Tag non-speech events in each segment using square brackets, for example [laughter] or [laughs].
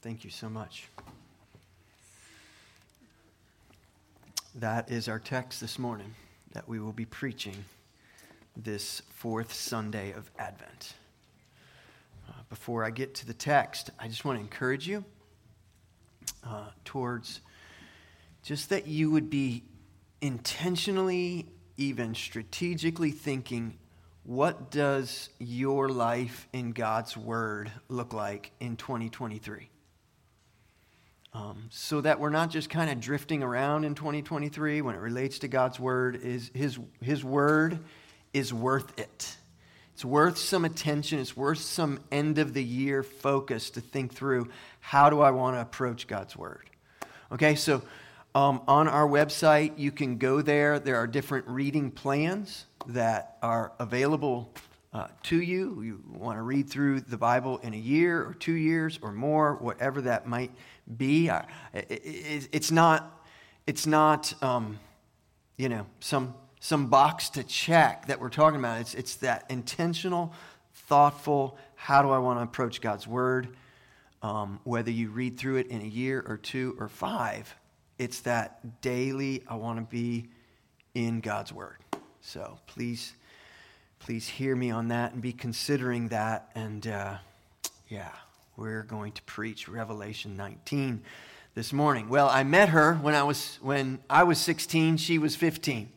Thank you so much. That is our text this morning that we will be preaching this fourth Sunday of Advent. Uh, before I get to the text, I just want to encourage you uh, towards just that you would be intentionally, even strategically thinking what does your life in God's Word look like in 2023? Um, so that we're not just kind of drifting around in 2023 when it relates to God's Word. Is his, his Word is worth it. It's worth some attention. It's worth some end of the year focus to think through how do I want to approach God's Word? Okay, so um, on our website, you can go there. There are different reading plans that are available uh, to you. You want to read through the Bible in a year or two years or more, whatever that might be. It, it, it's not, it's not um, you know, some, some box to check that we're talking about. It's, it's that intentional, thoughtful, how do I want to approach God's Word? Um, whether you read through it in a year or two or five, it's that daily, I want to be in God's Word. So please, please hear me on that and be considering that. And uh, yeah, we're going to preach Revelation 19 this morning. Well, I met her when I was when I was 16, she was 15.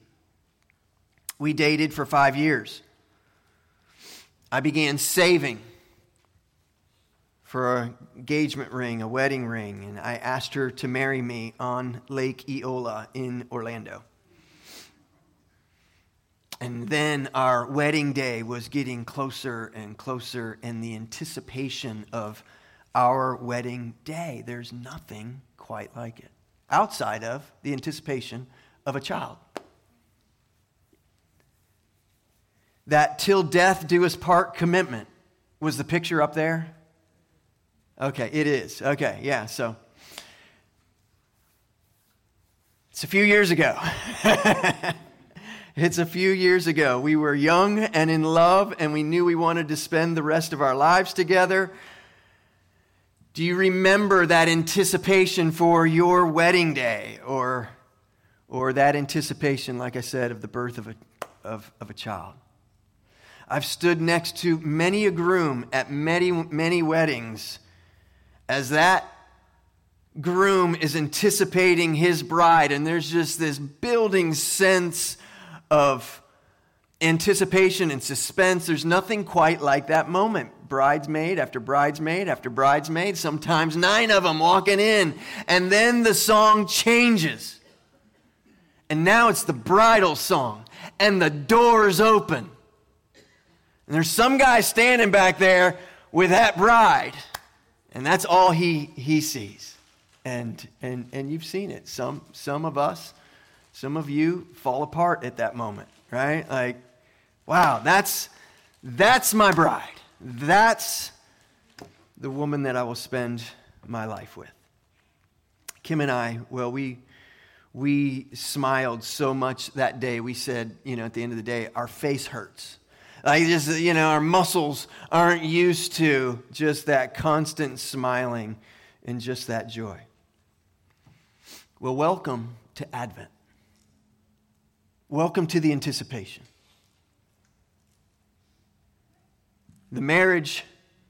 We dated for 5 years. I began saving for an engagement ring, a wedding ring, and I asked her to marry me on Lake Eola in Orlando. And then our wedding day was getting closer and closer, and the anticipation of our wedding day, there's nothing quite like it outside of the anticipation of a child. That till death do us part commitment was the picture up there? Okay, it is. Okay, yeah, so it's a few years ago. [laughs] It's a few years ago. We were young and in love, and we knew we wanted to spend the rest of our lives together. Do you remember that anticipation for your wedding day or, or that anticipation, like I said, of the birth of a, of, of a child? I've stood next to many a groom at many, many weddings as that groom is anticipating his bride, and there's just this building sense of anticipation and suspense. There's nothing quite like that moment. Bridesmaid after bridesmaid after bridesmaid, sometimes nine of them walking in, and then the song changes. And now it's the bridal song, and the doors open. And there's some guy standing back there with that bride, and that's all he, he sees. And, and, and you've seen it. Some, some of us some of you fall apart at that moment, right? Like, wow, that's that's my bride. That's the woman that I will spend my life with. Kim and I, well, we we smiled so much that day. We said, you know, at the end of the day, our face hurts. Like just, you know, our muscles aren't used to just that constant smiling and just that joy. Well, welcome to Advent. Welcome to the anticipation. The marriage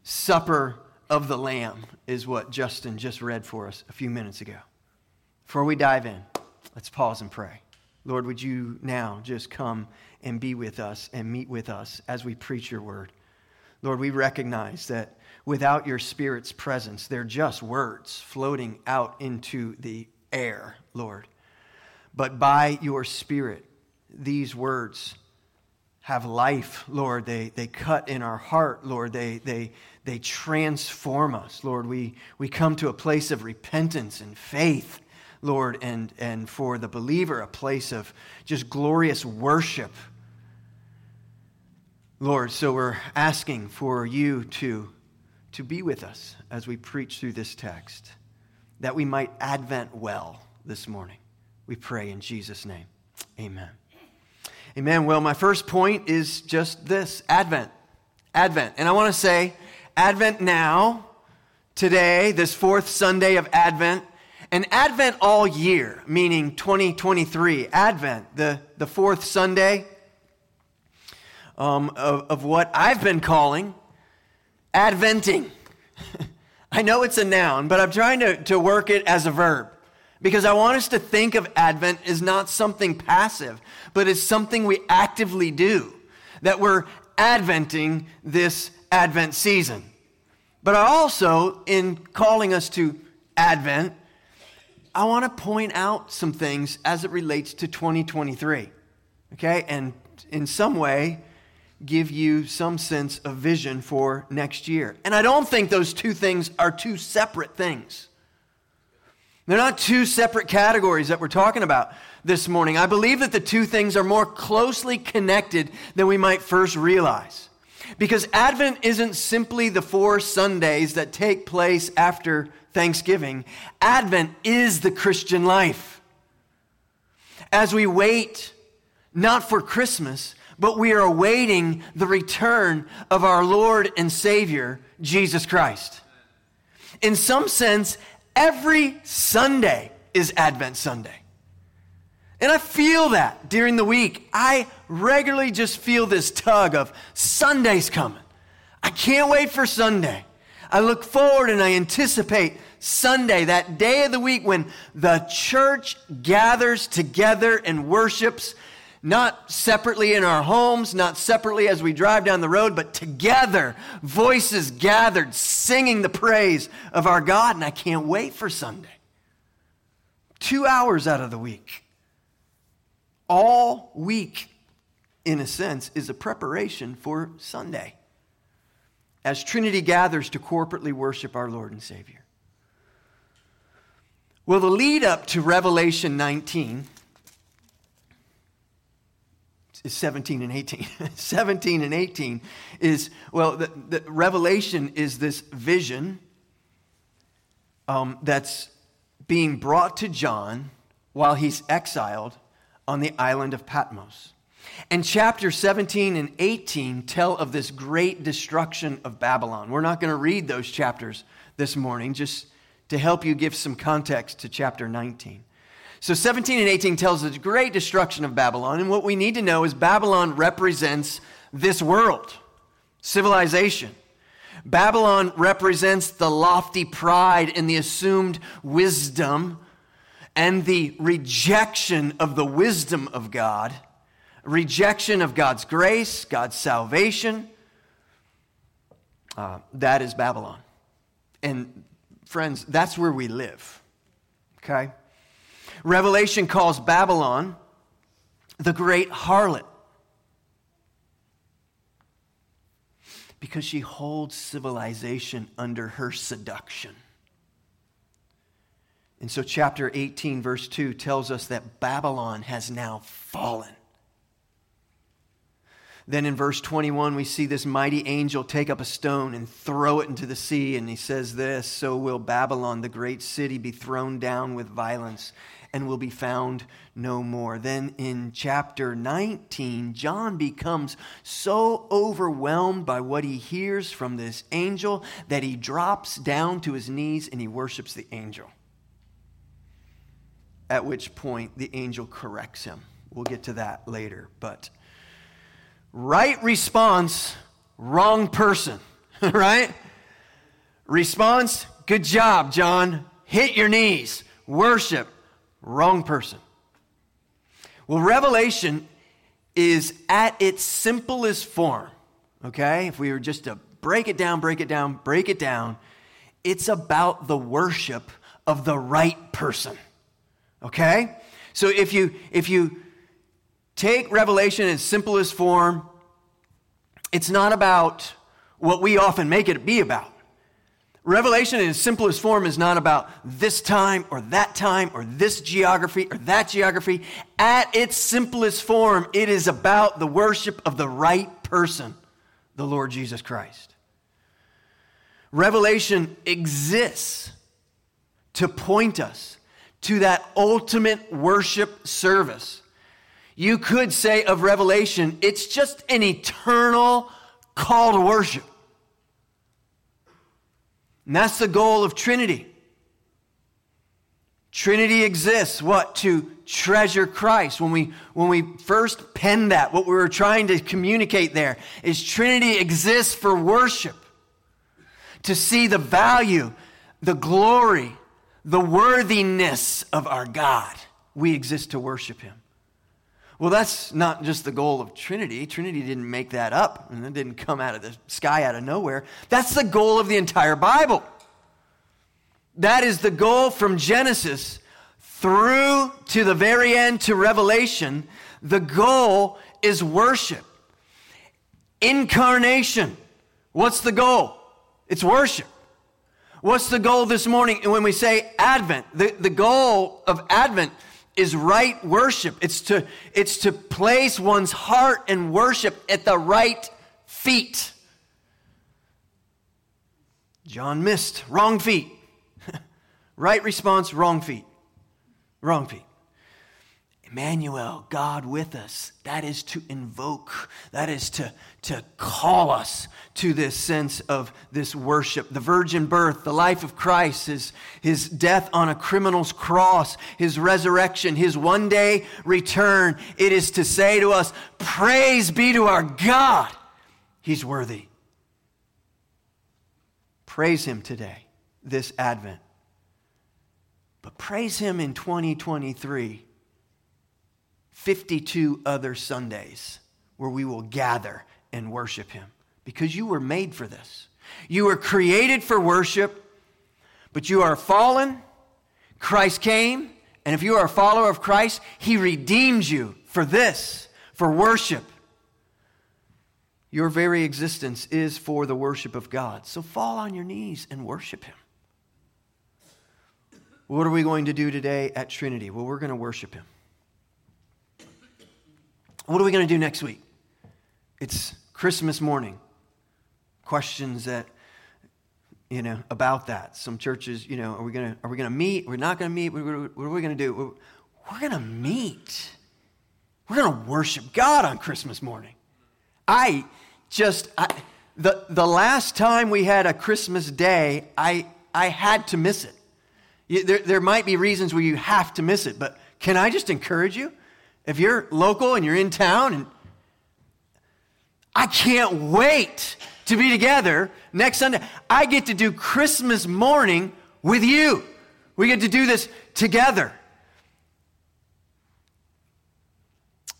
supper of the Lamb is what Justin just read for us a few minutes ago. Before we dive in, let's pause and pray. Lord, would you now just come and be with us and meet with us as we preach your word? Lord, we recognize that without your Spirit's presence, they're just words floating out into the air, Lord. But by your Spirit, these words have life, Lord. They, they cut in our heart, Lord. They, they, they transform us, Lord. We, we come to a place of repentance and faith, Lord, and, and for the believer, a place of just glorious worship. Lord, so we're asking for you to, to be with us as we preach through this text, that we might advent well this morning. We pray in Jesus' name. Amen. Amen. Well, my first point is just this Advent. Advent. And I want to say, Advent now today, this fourth Sunday of Advent, and Advent all year, meaning 2023, Advent, the, the fourth Sunday um, of, of what I've been calling Adventing. [laughs] I know it's a noun, but I'm trying to, to work it as a verb because I want us to think of Advent as not something passive, but as something we actively do, that we're Adventing this Advent season. But I also, in calling us to Advent, I want to point out some things as it relates to 2023, okay? And in some way, give you some sense of vision for next year. And I don't think those two things are two separate things. They're not two separate categories that we're talking about this morning. I believe that the two things are more closely connected than we might first realize. Because Advent isn't simply the four Sundays that take place after Thanksgiving, Advent is the Christian life. As we wait, not for Christmas, but we are awaiting the return of our Lord and Savior, Jesus Christ. In some sense, every Sunday is Advent Sunday. And I feel that during the week. I regularly just feel this tug of Sunday's coming. I can't wait for Sunday. I look forward and I anticipate Sunday, that day of the week when the church gathers together and worships not separately in our homes, not separately as we drive down the road, but together, voices gathered, singing the praise of our God. And I can't wait for Sunday. Two hours out of the week. All week, in a sense, is a preparation for Sunday as Trinity gathers to corporately worship our Lord and Savior. Well, the lead up to Revelation 19 is 17 and 18. [laughs] 17 and 18 is, well, the, the Revelation is this vision um, that's being brought to John while he's exiled on the island of Patmos. And chapter 17 and 18 tell of this great destruction of Babylon. We're not going to read those chapters this morning, just to help you give some context to chapter 19. So 17 and 18 tells the great destruction of Babylon. And what we need to know is Babylon represents this world, civilization. Babylon represents the lofty pride and the assumed wisdom and the rejection of the wisdom of God, rejection of God's grace, God's salvation. Uh, that is Babylon. And friends, that's where we live. Okay? Revelation calls Babylon the great harlot because she holds civilization under her seduction. And so, chapter 18, verse 2 tells us that Babylon has now fallen. Then in verse 21, we see this mighty angel take up a stone and throw it into the sea. And he says this So will Babylon, the great city, be thrown down with violence and will be found no more. Then in chapter 19, John becomes so overwhelmed by what he hears from this angel that he drops down to his knees and he worships the angel. At which point the angel corrects him. We'll get to that later. But right response, wrong person, [laughs] right? Response, good job, John. Hit your knees, worship. Wrong person. Well, Revelation is at its simplest form, okay? If we were just to break it down, break it down, break it down, it's about the worship of the right person, okay? So if you, if you take Revelation in its simplest form, it's not about what we often make it be about. Revelation in its simplest form is not about this time or that time or this geography or that geography. At its simplest form, it is about the worship of the right person, the Lord Jesus Christ. Revelation exists to point us to that ultimate worship service. You could say of Revelation, it's just an eternal call to worship. And that's the goal of Trinity. Trinity exists, what? To treasure Christ. When we, when we first penned that, what we were trying to communicate there is Trinity exists for worship. To see the value, the glory, the worthiness of our God. We exist to worship Him. Well, that's not just the goal of Trinity. Trinity didn't make that up, and it didn't come out of the sky out of nowhere. That's the goal of the entire Bible. That is the goal from Genesis through to the very end to Revelation. The goal is worship. Incarnation. What's the goal? It's worship. What's the goal this morning? And when we say Advent, the, the goal of Advent is right worship. It's to, it's to place one's heart and worship at the right feet. John missed. Wrong feet. [laughs] Right response, wrong feet. Wrong feet. Emmanuel, God with us. That is to invoke, that is to, to call us to this sense of this worship. The virgin birth, the life of Christ, his, his death on a criminal's cross, his resurrection, his one day return. It is to say to us, Praise be to our God. He's worthy. Praise him today, this Advent. But praise Him in 2023, 52 other Sundays where we will gather and worship Him because you were made for this. You were created for worship, but you are fallen. Christ came, and if you are a follower of Christ, He redeemed you for this, for worship. Your very existence is for the worship of God. So fall on your knees and worship Him. What are we going to do today at Trinity? Well, we're going to worship Him. What are we going to do next week? It's Christmas morning. Questions that, you know, about that. Some churches, you know, are we going to, are we going to meet? We're not going to meet. What are we going to do? We're going to meet. We're going to worship God on Christmas morning. I just, I, the, the last time we had a Christmas day, I, I had to miss it. There, there might be reasons where you have to miss it, but can I just encourage you? If you're local and you're in town, and I can't wait to be together next Sunday. I get to do Christmas morning with you. We get to do this together.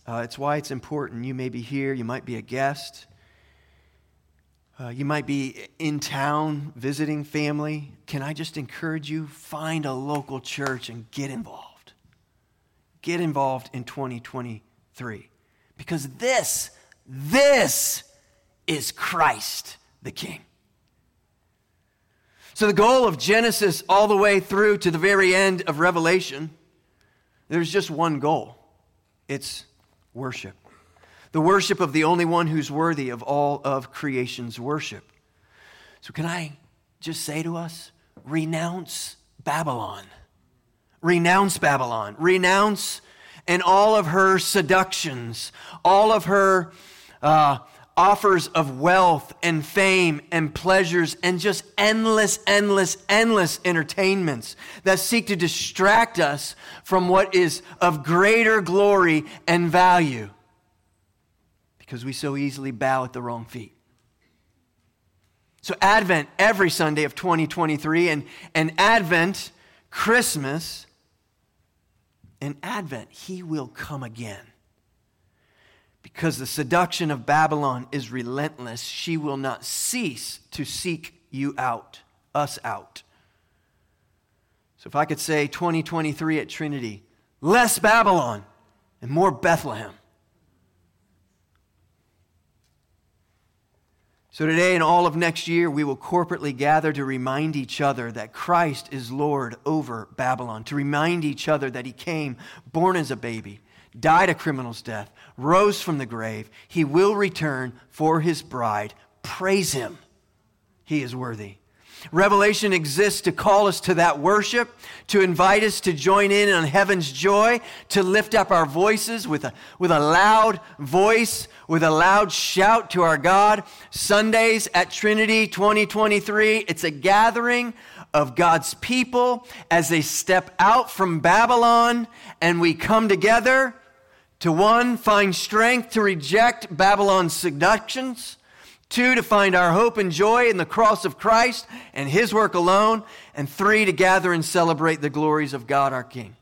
Uh, it's why it's important. You may be here, you might be a guest. Uh, you might be in town visiting family. Can I just encourage you? Find a local church and get involved. Get involved in 2023. Because this, this is Christ the King. So, the goal of Genesis all the way through to the very end of Revelation, there's just one goal it's worship the worship of the only one who's worthy of all of creation's worship. So, can I just say to us, renounce Babylon? Renounce Babylon. Renounce and all of her seductions, all of her uh, offers of wealth and fame and pleasures and just endless, endless, endless entertainments that seek to distract us from what is of greater glory and value because we so easily bow at the wrong feet. So, Advent every Sunday of 2023, and, and Advent, Christmas, and Advent, He will come again. Because the seduction of Babylon is relentless, she will not cease to seek you out, us out. So, if I could say 2023 at Trinity, less Babylon and more Bethlehem. So, today and all of next year, we will corporately gather to remind each other that Christ is Lord over Babylon, to remind each other that He came born as a baby, died a criminal's death, rose from the grave. He will return for His bride. Praise Him. He is worthy. Revelation exists to call us to that worship, to invite us to join in on heaven's joy, to lift up our voices with a, with a loud voice, with a loud shout to our God. Sundays at Trinity 2023, it's a gathering of God's people as they step out from Babylon and we come together to one, find strength to reject Babylon's seductions Two, to find our hope and joy in the cross of Christ and his work alone. And three, to gather and celebrate the glories of God our King.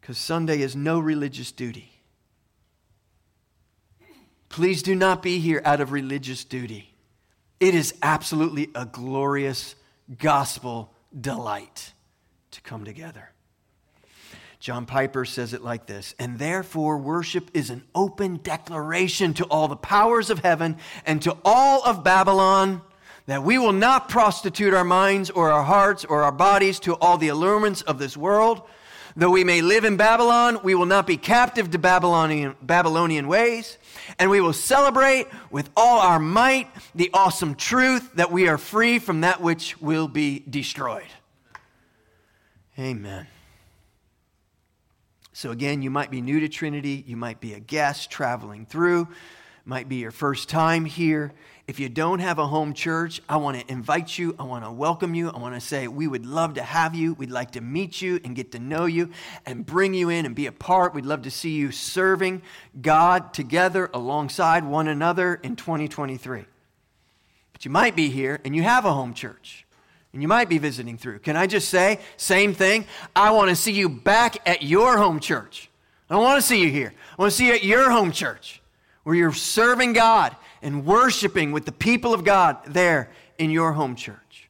Because Sunday is no religious duty. Please do not be here out of religious duty. It is absolutely a glorious gospel delight to come together. John Piper says it like this And therefore, worship is an open declaration to all the powers of heaven and to all of Babylon that we will not prostitute our minds or our hearts or our bodies to all the allurements of this world. Though we may live in Babylon, we will not be captive to Babylonian, Babylonian ways, and we will celebrate with all our might the awesome truth that we are free from that which will be destroyed. Amen. So, again, you might be new to Trinity, you might be a guest traveling through, might be your first time here. If you don't have a home church, I want to invite you, I want to welcome you, I want to say we would love to have you. We'd like to meet you and get to know you and bring you in and be a part. We'd love to see you serving God together alongside one another in 2023. But you might be here and you have a home church and you might be visiting through. Can I just say, same thing? I want to see you back at your home church. I want to see you here. I want to see you at your home church where you're serving God and worshiping with the people of God there in your home church.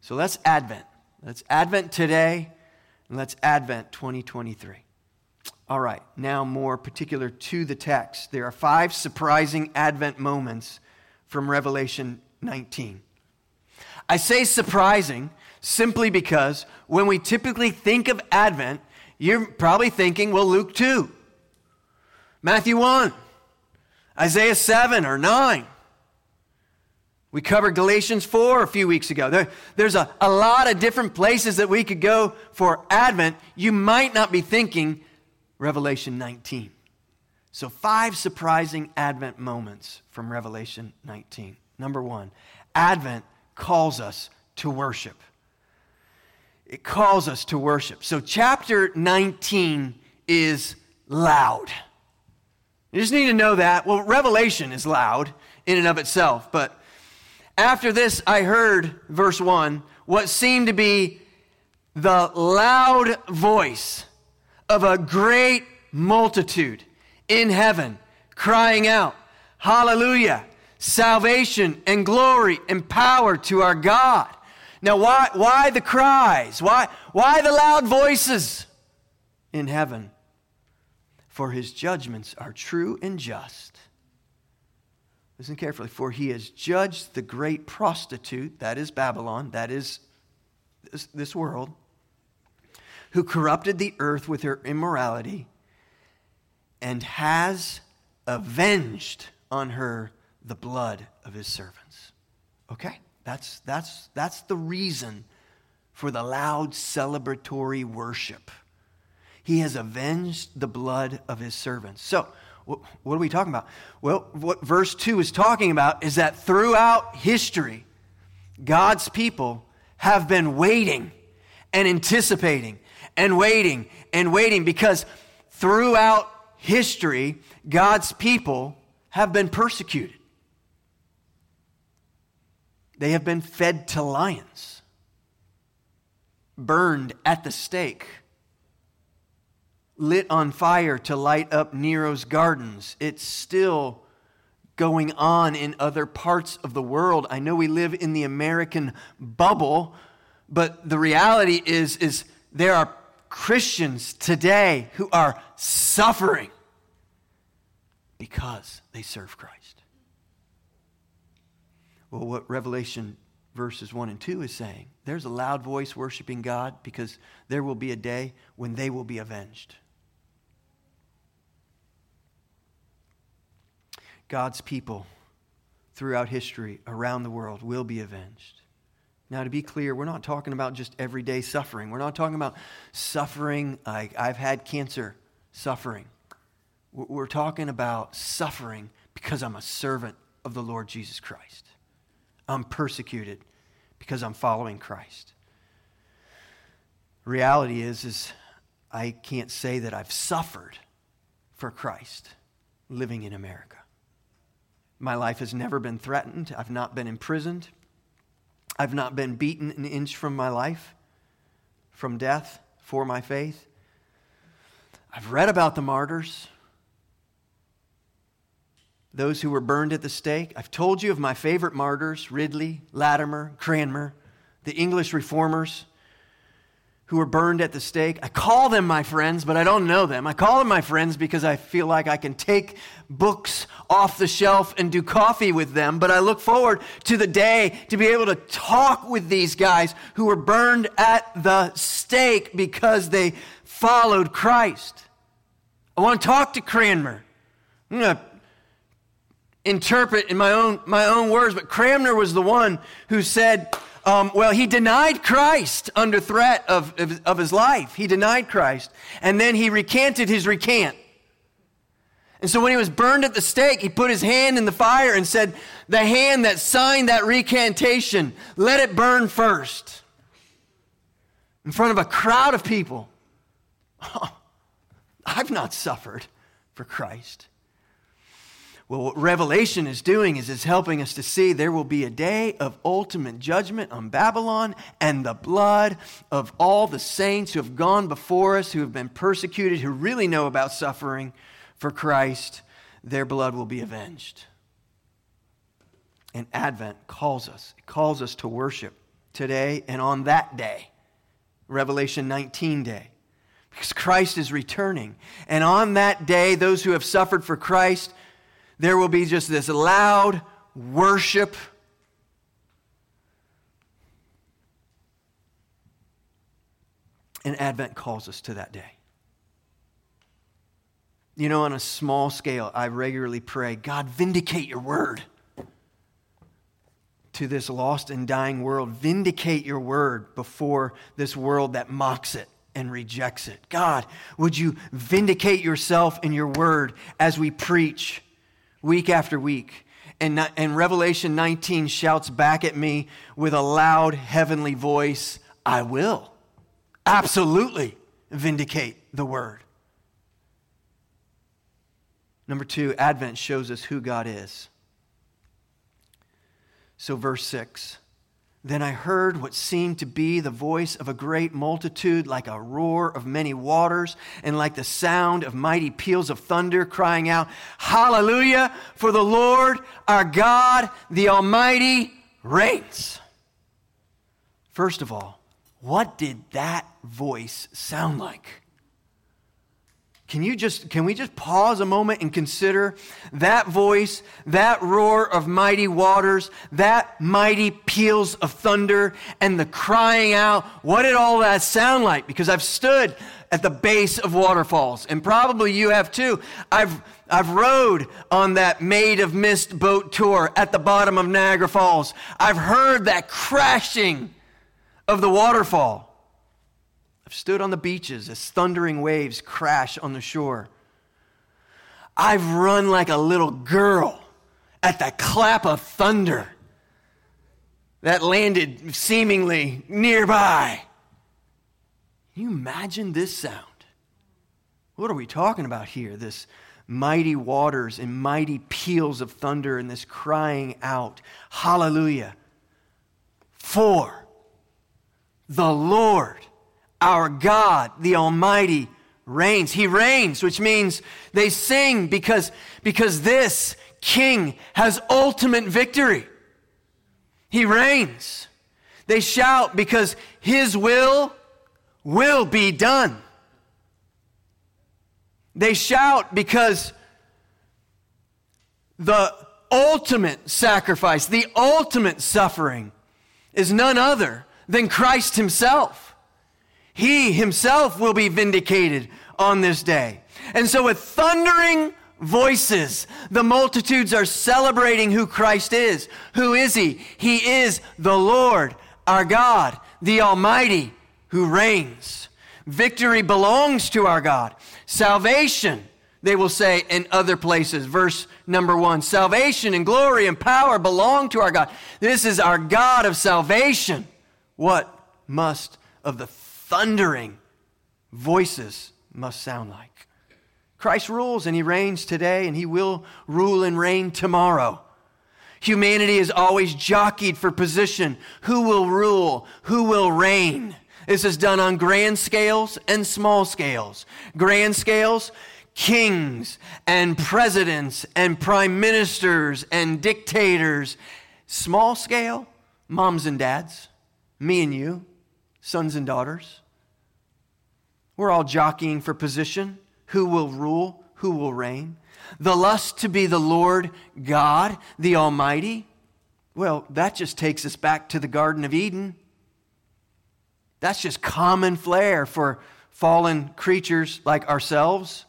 So let's Advent. Let's Advent today and let's Advent 2023. All right, now more particular to the text. There are five surprising Advent moments from Revelation 19. I say surprising simply because when we typically think of Advent, you're probably thinking, well, Luke 2, Matthew 1, Isaiah 7 or 9. We covered Galatians 4 a few weeks ago. There, there's a, a lot of different places that we could go for Advent. You might not be thinking Revelation 19. So, five surprising Advent moments from Revelation 19. Number one, Advent calls us to worship. It calls us to worship. So, chapter 19 is loud. You just need to know that. Well, Revelation is loud in and of itself, but after this, I heard, verse 1, what seemed to be the loud voice of a great multitude in heaven crying out, Hallelujah! salvation and glory and power to our God. Now, why, why the cries? Why, why the loud voices in heaven? For his judgments are true and just. Listen carefully. For he has judged the great prostitute, that is Babylon, that is this, this world, who corrupted the earth with her immorality and has avenged on her the blood of his servants. Okay? That's, that's, that's the reason for the loud celebratory worship. He has avenged the blood of his servants. So, what are we talking about? Well, what verse 2 is talking about is that throughout history, God's people have been waiting and anticipating and waiting and waiting because throughout history, God's people have been persecuted. They have been fed to lions, burned at the stake, lit on fire to light up Nero's gardens. It's still going on in other parts of the world. I know we live in the American bubble, but the reality is, is there are Christians today who are suffering because they serve Christ. Well, what Revelation verses 1 and 2 is saying there's a loud voice worshiping God because there will be a day when they will be avenged. God's people throughout history around the world will be avenged. Now, to be clear, we're not talking about just everyday suffering. We're not talking about suffering like I've had cancer suffering. We're talking about suffering because I'm a servant of the Lord Jesus Christ. I'm persecuted because I'm following Christ. Reality is, is I can't say that I've suffered for Christ living in America. My life has never been threatened. I've not been imprisoned. I've not been beaten an inch from my life, from death, for my faith. I've read about the martyrs, those who were burned at the stake. I've told you of my favorite martyrs Ridley, Latimer, Cranmer, the English reformers who were burned at the stake. I call them my friends, but I don't know them. I call them my friends because I feel like I can take books off the shelf and do coffee with them. But I look forward to the day to be able to talk with these guys who were burned at the stake because they followed Christ. I want to talk to Cranmer. I'm going to interpret in my own, my own words, but Cranmer was the one who said, um, well, he denied Christ under threat of, of, of his life. He denied Christ. And then he recanted his recant. And so when he was burned at the stake, he put his hand in the fire and said, The hand that signed that recantation, let it burn first. In front of a crowd of people. Oh, [laughs] I've not suffered for Christ. Well, what Revelation is doing is it's helping us to see there will be a day of ultimate judgment on Babylon and the blood of all the saints who have gone before us, who have been persecuted, who really know about suffering for Christ. Their blood will be avenged. And Advent calls us, it calls us to worship today and on that day, Revelation 19 day because Christ is returning. And on that day, those who have suffered for Christ there will be just this loud worship. And Advent calls us to that day. You know, on a small scale, I regularly pray, God, vindicate your word to this lost and dying world. Vindicate your word before this world that mocks it and rejects it. God, would you vindicate yourself in your word as we preach? Week after week. And, and Revelation 19 shouts back at me with a loud heavenly voice I will absolutely vindicate the word. Number two, Advent shows us who God is. So, verse 6 then I heard what seemed to be the voice of a great multitude, like a roar of many waters, and like the sound of mighty peals of thunder, crying out, Hallelujah! For the Lord our God, the Almighty, reigns. First of all, what did that voice sound like? Can you just can we just pause a moment and consider that voice, that roar of mighty waters, that mighty peals of thunder and the crying out? What did all that sound like? Because I've stood at the base of waterfalls and probably you have too. I've I've rode on that Maid of Mist boat tour at the bottom of Niagara Falls. I've heard that crashing of the waterfall. I've stood on the beaches as thundering waves crash on the shore. I've run like a little girl at the clap of thunder that landed seemingly nearby. Can you imagine this sound? What are we talking about here? This mighty waters and mighty peals of thunder and this crying out, Hallelujah. For the Lord our God, the Almighty, reigns. He reigns, which means they sing because, because this king has ultimate victory. He reigns. They shout because his will will be done. They shout because the ultimate sacrifice, the ultimate suffering is none other than Christ himself. He himself will be vindicated on this day. And so, with thundering voices. The multitudes are celebrating who Christ is. Who is He? He is the Lord, our God, the Almighty, who reigns. Victory belongs to our God. Salvation, they will say in other places. Verse number one Salvation and glory and power belong to our God. This is our God of salvation. What must of the thundering voices must sound like? Christ rules and he reigns today, and he will rule and reign tomorrow. Humanity is always jockeyed for position. Who will rule? Who will reign? This is done on grand scales and small scales. Grand scales, kings and presidents and prime ministers and dictators. Small scale, moms and dads, me and you, sons and daughters. We're all jockeying for position who will rule, who will reign. The lust to be the Lord God, the Almighty. Well, that just takes us back to the Garden of Eden. That's just common flair for fallen creatures like ourselves.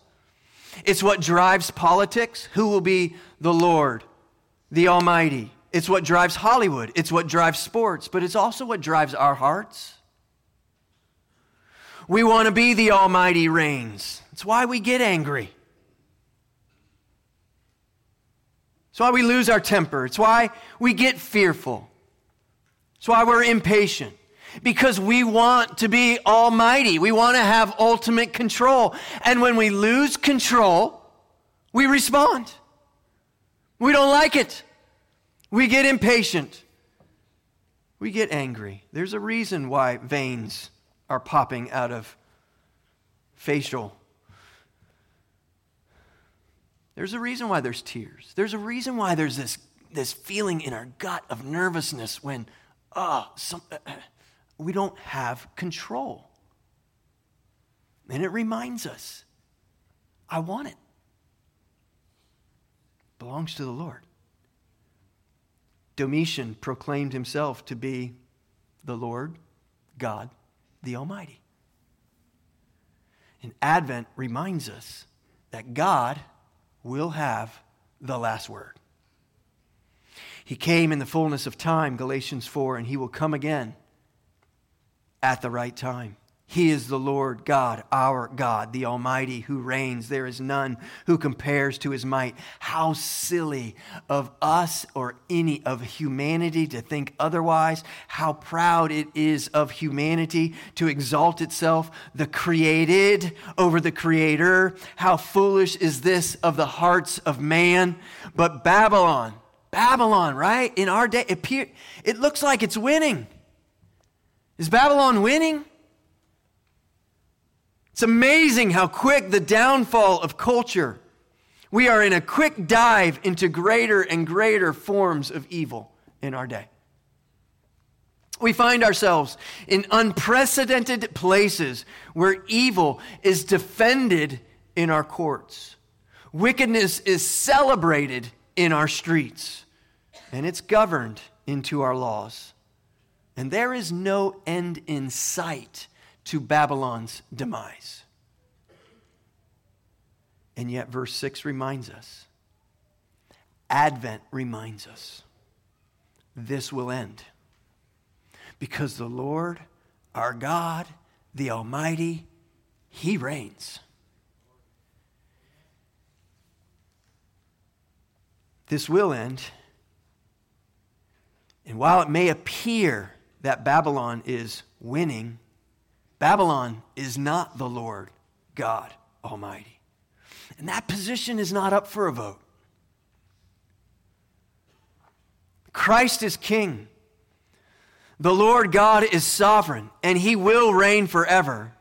It's what drives politics. Who will be the Lord, the Almighty? It's what drives Hollywood. It's what drives sports, but it's also what drives our hearts. We want to be the Almighty reigns. That's why we get angry. It's why we lose our temper. It's why we get fearful. It's why we're impatient. Because we want to be almighty. We want to have ultimate control. And when we lose control, we respond. We don't like it. We get impatient. We get angry. There's a reason why veins are popping out of facial there's a reason why there's tears. There's a reason why there's this, this feeling in our gut of nervousness when, oh, some, uh, we don't have control. And it reminds us I want it. Belongs to the Lord. Domitian proclaimed himself to be the Lord God, the Almighty. And Advent reminds us that God will have the last word. He came in the fullness of time, Galatians 4, and he will come again at the right time. He is the Lord God, our God, the Almighty, who reigns. There is none who compares to his might. How silly of us or any of humanity to think otherwise. How proud it is of humanity to exalt itself, the created over the creator. How foolish is this of the hearts of man. But Babylon, Babylon, right? In our day, it, it looks like it's winning. Is Babylon winning? It's amazing how quick the downfall of culture. We are in a quick dive into greater and greater forms of evil in our day. We find ourselves in unprecedented places where evil is defended in our courts. Wickedness is celebrated in our streets, and it's governed into our laws. And there is no end in sight to Babylon's demise. And yet, verse 6 reminds us, Advent reminds us, this will end. Because the Lord, our God, the Almighty, He reigns. This will end. And while it may appear that Babylon is winning, Babylon is not the Lord God Almighty. And that position is not up for a vote. Christ is king. The Lord God is sovereign, and he will reign forever.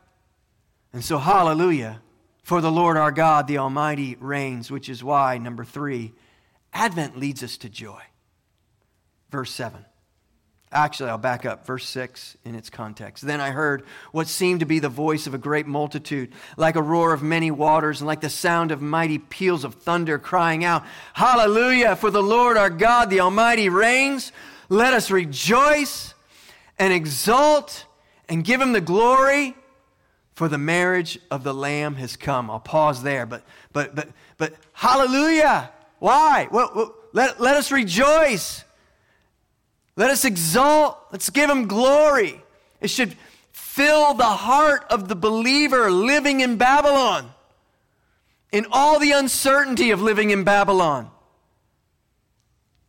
And so, hallelujah, for the Lord our God, the Almighty, reigns, which is why, number three, Advent leads us to joy. Verse 7. Actually, I'll back up, verse 6 in its context. Then I heard what seemed to be the voice of a great multitude, like a roar of many waters, and like the sound of mighty peals of thunder, crying out, Hallelujah, for the Lord our God, the Almighty, reigns. Let us rejoice and exult and give him the glory, for the marriage of the Lamb has come. I'll pause there, but, but, but, but hallelujah. Why? Well, let, let us rejoice. Let us exalt. Let's give him glory. It should fill the heart of the believer living in Babylon, in all the uncertainty of living in Babylon.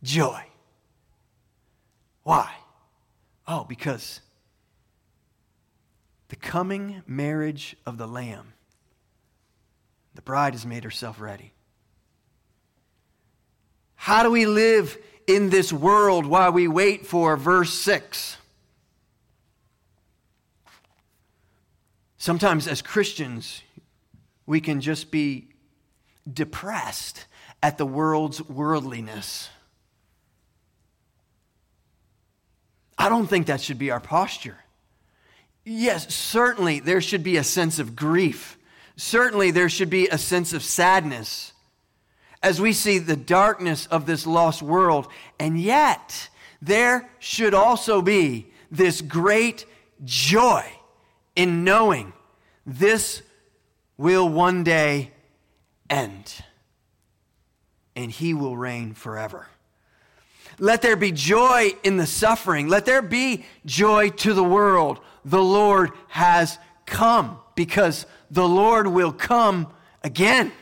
Joy. Why? Oh, because the coming marriage of the Lamb, the bride has made herself ready. How do we live in this world while we wait for verse 6? Sometimes, as Christians, we can just be depressed at the world's worldliness. I don't think that should be our posture. Yes, certainly there should be a sense of grief. Certainly there should be a sense of sadness as we see the darkness of this lost world. And yet, there should also be this great joy in knowing this will one day end and he will reign forever. Let there be joy in the suffering. Let there be joy to the world. The Lord has come because the Lord will come again.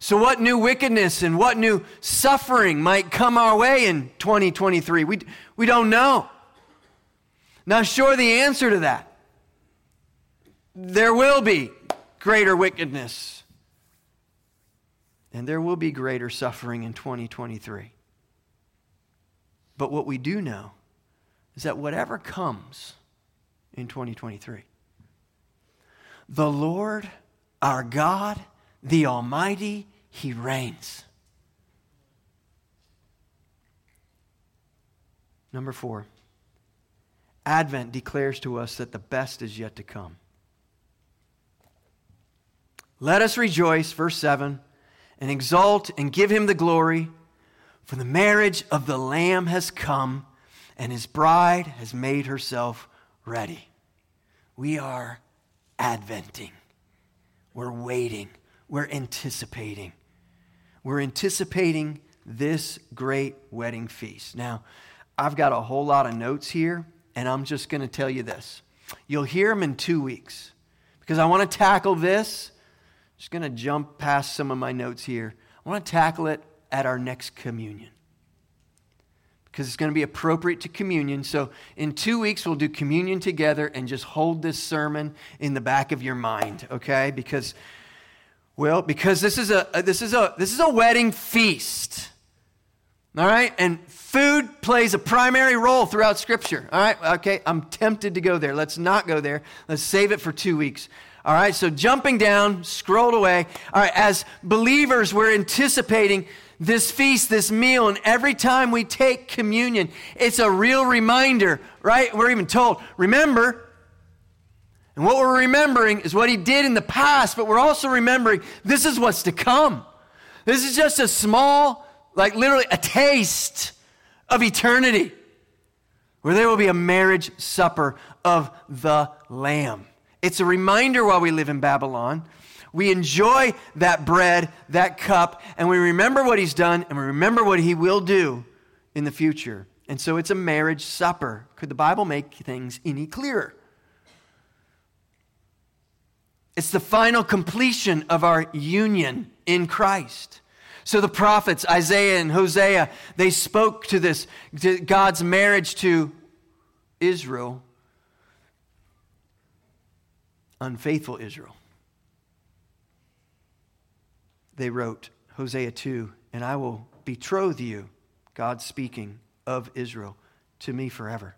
So, what new wickedness and what new suffering might come our way in 2023? We, we don't know. Not sure, the answer to that there will be greater wickedness and there will be greater suffering in 2023. But what we do know is that whatever comes in 2023, the Lord, our God, the Almighty, He reigns. Number four, Advent declares to us that the best is yet to come. Let us rejoice, verse 7 and exalt and give him the glory, for the marriage of the Lamb has come, and his bride has made herself ready. We are adventing. We're waiting. We're anticipating. We're anticipating this great wedding feast. Now, I've got a whole lot of notes here, and I'm just going to tell you this. You'll hear them in two weeks because I want to tackle this just going to jump past some of my notes here. I want to tackle it at our next communion because it's going to be appropriate to communion. So, in two weeks, we'll do communion together and just hold this sermon in the back of your mind, okay? Because, well, because this is a this is a this is a wedding feast, all right? And food plays a primary role throughout Scripture, all right? Okay, I'm tempted to go there. Let's not go there. Let's save it for two weeks. All right, so jumping down, scrolled away. All right, as believers, we're anticipating this feast, this meal, and every time we take communion, it's a real reminder, right? We're even told, remember, and what we're remembering is what he did in the past, but we're also remembering this is what's to come. This is just a small, like literally a taste of eternity, where there will be a marriage supper of the Lamb. It's a reminder while we live in Babylon. We enjoy that bread, that cup, and we remember what he's done and we remember what he will do in the future. And so it's a marriage supper. Could the Bible make things any clearer? It's the final completion of our union in Christ. So the prophets, Isaiah and Hosea, they spoke to this, to God's marriage to Israel unfaithful Israel. They wrote, Hosea 2, and I will betroth you, God speaking of Israel, to me forever.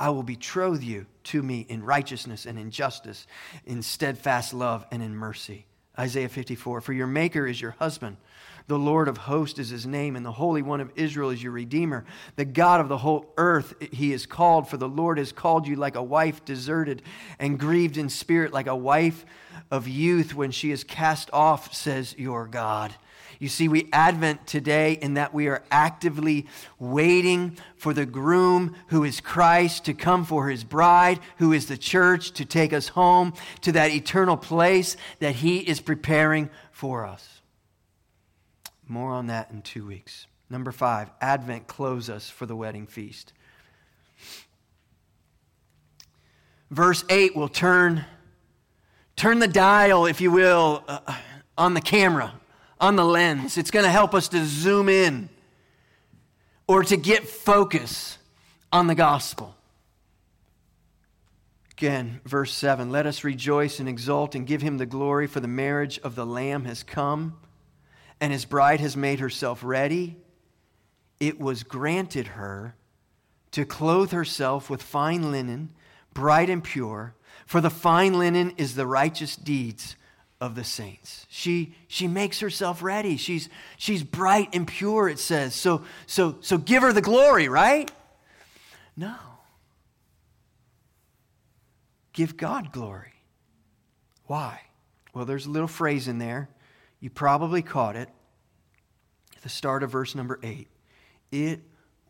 I will betroth you to me in righteousness and in justice, in steadfast love and in mercy. Isaiah 54 For your Maker is your husband the Lord of hosts is his name, and the Holy One of Israel is your Redeemer. The God of the whole earth he is called, for the Lord has called you like a wife deserted and grieved in spirit, like a wife of youth when she is cast off, says your God. You see, we Advent today in that we are actively waiting for the groom who is Christ to come for his bride, who is the church, to take us home to that eternal place that he is preparing for us. More on that in two weeks. Number five, Advent clothes us for the wedding feast. Verse 8 will turn, turn the dial, if you will, uh, on the camera, on the lens. It's going to help us to zoom in or to get focus on the gospel. Again, verse 7 Let us rejoice and exult and give him the glory, for the marriage of the Lamb has come, and his bride has made herself ready. It was granted her to clothe herself with fine linen, bright and pure, for the fine linen is the righteous deeds of the saints. She, she makes herself ready. She's, she's bright and pure, it says. So, so, so give her the glory, right? No. Give God glory. Why? Well, there's a little phrase in there. You probably caught it at the start of verse number eight. It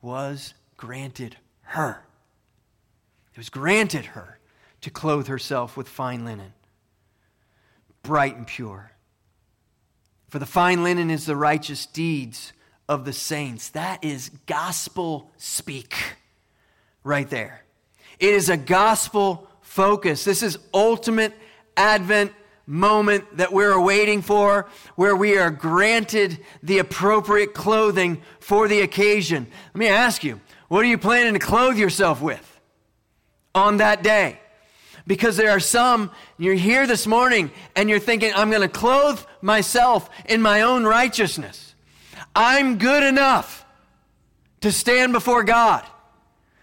was granted her. It was granted her to clothe herself with fine linen bright and pure. For the fine linen is the righteous deeds of the saints. That is gospel speak right there. It is a gospel focus. This is ultimate Advent moment that we're waiting for, where we are granted the appropriate clothing for the occasion. Let me ask you, what are you planning to clothe yourself with on that day? Because there are some, you're here this morning and you're thinking, I'm going to clothe myself in my own righteousness. I'm good enough to stand before God.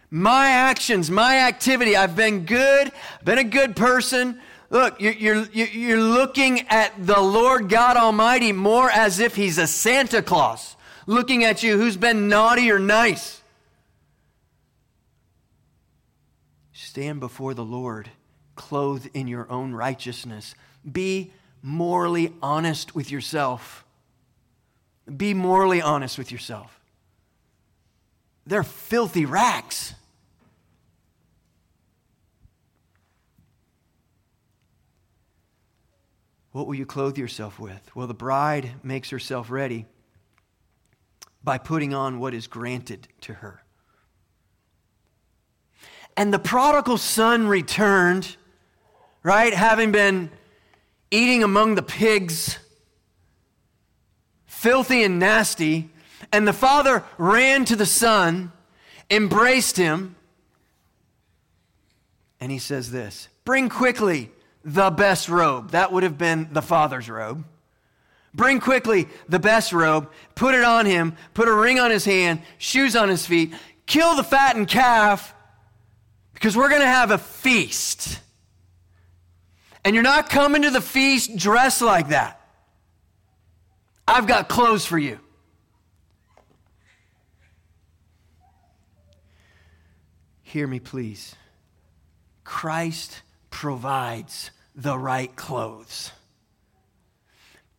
My actions, my activity, I've been good, been a good person. Look, you're, you're, you're looking at the Lord God Almighty more as if He's a Santa Claus, looking at you who's been naughty or nice. Stand before the Lord clothed in your own righteousness. Be morally honest with yourself. Be morally honest with yourself. They're filthy rags. What will you clothe yourself with? Well, the bride makes herself ready by putting on what is granted to her. And the prodigal son returned right? Having been eating among the pigs, filthy and nasty. And the father ran to the son, embraced him, and he says this Bring quickly the best robe. That would have been the father's robe. Bring quickly the best robe, put it on him, put a ring on his hand, shoes on his feet, kill the fattened calf, because we're going to have a feast. And you're not coming to the feast dressed like that. I've got clothes for you. Hear me, please. Christ provides the right clothes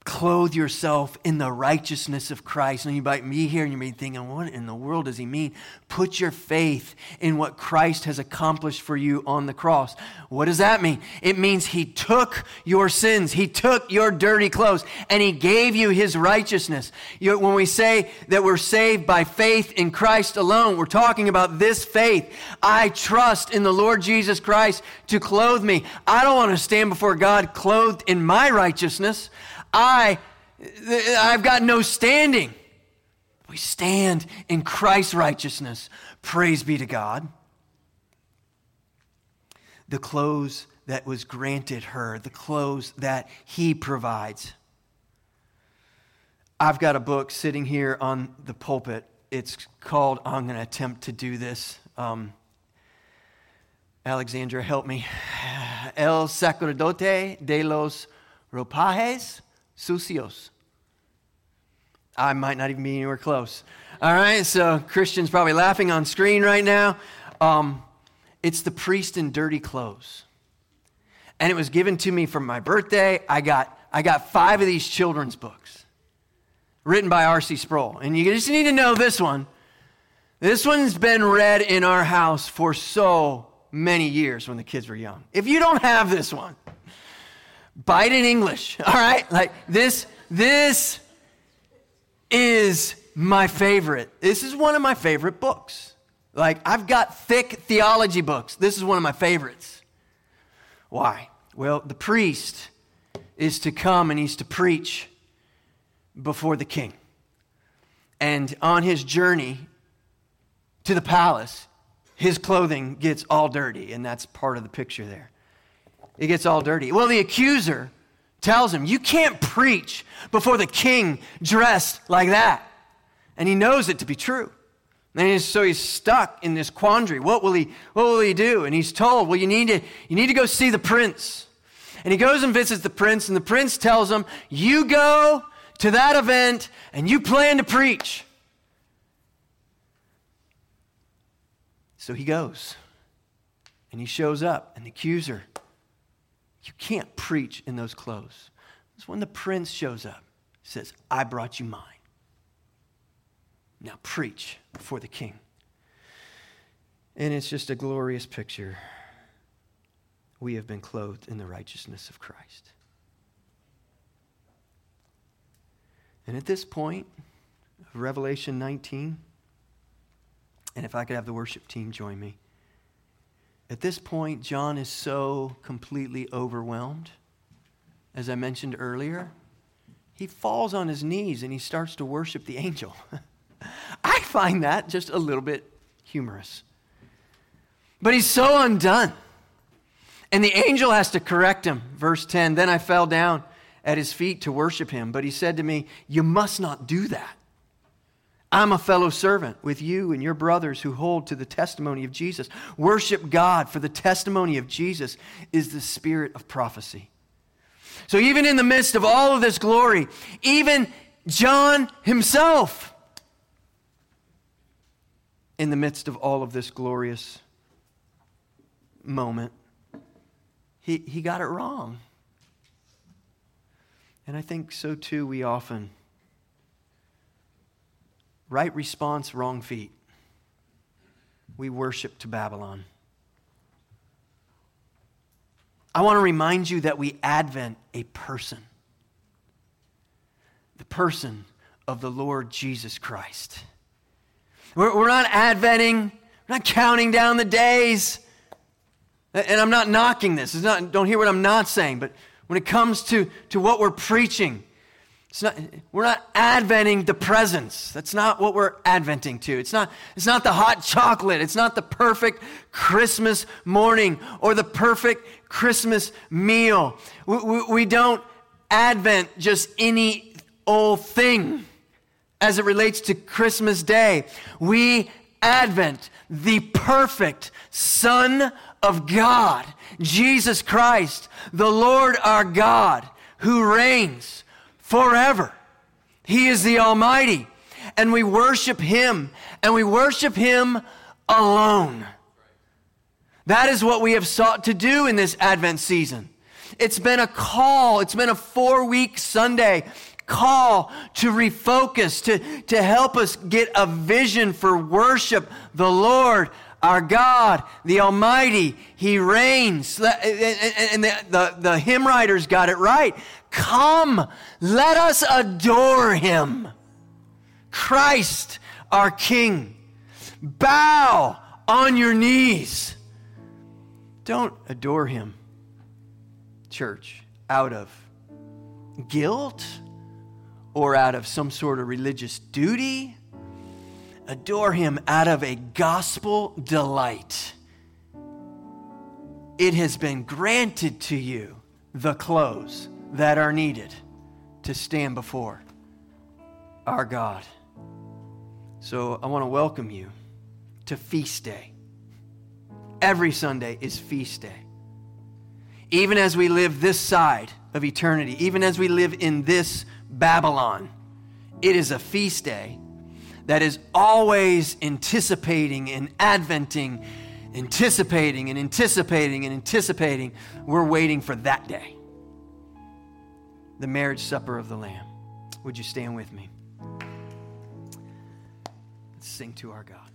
clothe yourself in the righteousness of Christ. And you might be here and you may be thinking, what in the world does he mean? Put your faith in what Christ has accomplished for you on the cross. What does that mean? It means he took your sins, he took your dirty clothes, and he gave you his righteousness. You, when we say that we're saved by faith in Christ alone, we're talking about this faith. I trust in the Lord Jesus Christ to clothe me. I don't want to stand before God clothed in my righteousness. I, I've got no standing. We stand in Christ's righteousness. Praise be to God. The clothes that was granted her, the clothes that he provides. I've got a book sitting here on the pulpit. It's called, I'm going to attempt to do this. Um, Alexandra, help me. [sighs] El sacerdote de los ropajes sucios. I might not even be anywhere close. All right, so Christian's probably laughing on screen right now. Um, it's the priest in dirty clothes. And it was given to me for my birthday. I got, I got five of these children's books written by R.C. Sproul. And you just need to know this one. This one's been read in our house for so many years when the kids were young. If you don't have this one, in English, [laughs] all right? Like this, this is my favorite. This is one of my favorite books. Like, I've got thick theology books. This is one of my favorites. Why? Well, the priest is to come and he's to preach before the king. And on his journey to the palace, his clothing gets all dirty, and that's part of the picture there. It gets all dirty. Well, the accuser tells him, You can't preach before the king dressed like that. And he knows it to be true. And so he's stuck in this quandary. What will he, what will he do? And he's told, well, you need, to, you need to go see the prince. And he goes and visits the prince, and the prince tells him, You go to that event and you plan to preach. So he goes and he shows up, and the accuser, You can't preach in those clothes. It's when the prince shows up, says, I brought you mine. Now preach before the king. And it's just a glorious picture. We have been clothed in the righteousness of Christ. And at this point, of Revelation 19, and if I could have the worship team join me. At this point, John is so completely overwhelmed. As I mentioned earlier, he falls on his knees and he starts to worship the angel. [laughs] I find that just a little bit humorous. But he's so undone. And the angel has to correct him. Verse 10 Then I fell down at his feet to worship him, but he said to me, You must not do that. I'm a fellow servant with you and your brothers who hold to the testimony of Jesus. Worship God, for the testimony of Jesus is the spirit of prophecy. So, even in the midst of all of this glory, even John himself in the midst of all of this glorious moment, he, he got it wrong. And I think so too, we often. Right response, wrong feet. We worship to Babylon. I want to remind you that we advent a person the person of the Lord Jesus Christ. We're, we're not adventing, we're not counting down the days. And I'm not knocking this. Not, don't hear what I'm not saying, but when it comes to, to what we're preaching, it's not, we're not adventing the presents. That's not what we're adventing to. It's not, it's not the hot chocolate. It's not the perfect Christmas morning or the perfect Christmas meal. We, we, we don't advent just any old thing as it relates to Christmas Day. We advent the perfect Son of God, Jesus Christ, the Lord our God, who reigns forever. He is the Almighty. And we worship Him, and we worship Him alone. That is what we have sought to do in this Advent season. It's been a call, it's been a four week Sunday call to refocus, to, to help us get a vision for worship the Lord, our God, the Almighty. He reigns. And the, the, the hymn writers got it right. Come, let us adore him. Christ, our King. Bow on your knees. Don't adore him, church, out of guilt or out of some sort of religious duty. Adore him out of a gospel delight. It has been granted to you the clothes that are needed to stand before our God. So I want to welcome you to Feast Day. Every Sunday is Feast Day. Even as we live this side of eternity, even as we live in this Babylon. It is a feast day that is always anticipating and adventing, anticipating and anticipating and anticipating. We're waiting for that day the marriage supper of the Lamb. Would you stand with me? Let's sing to our God.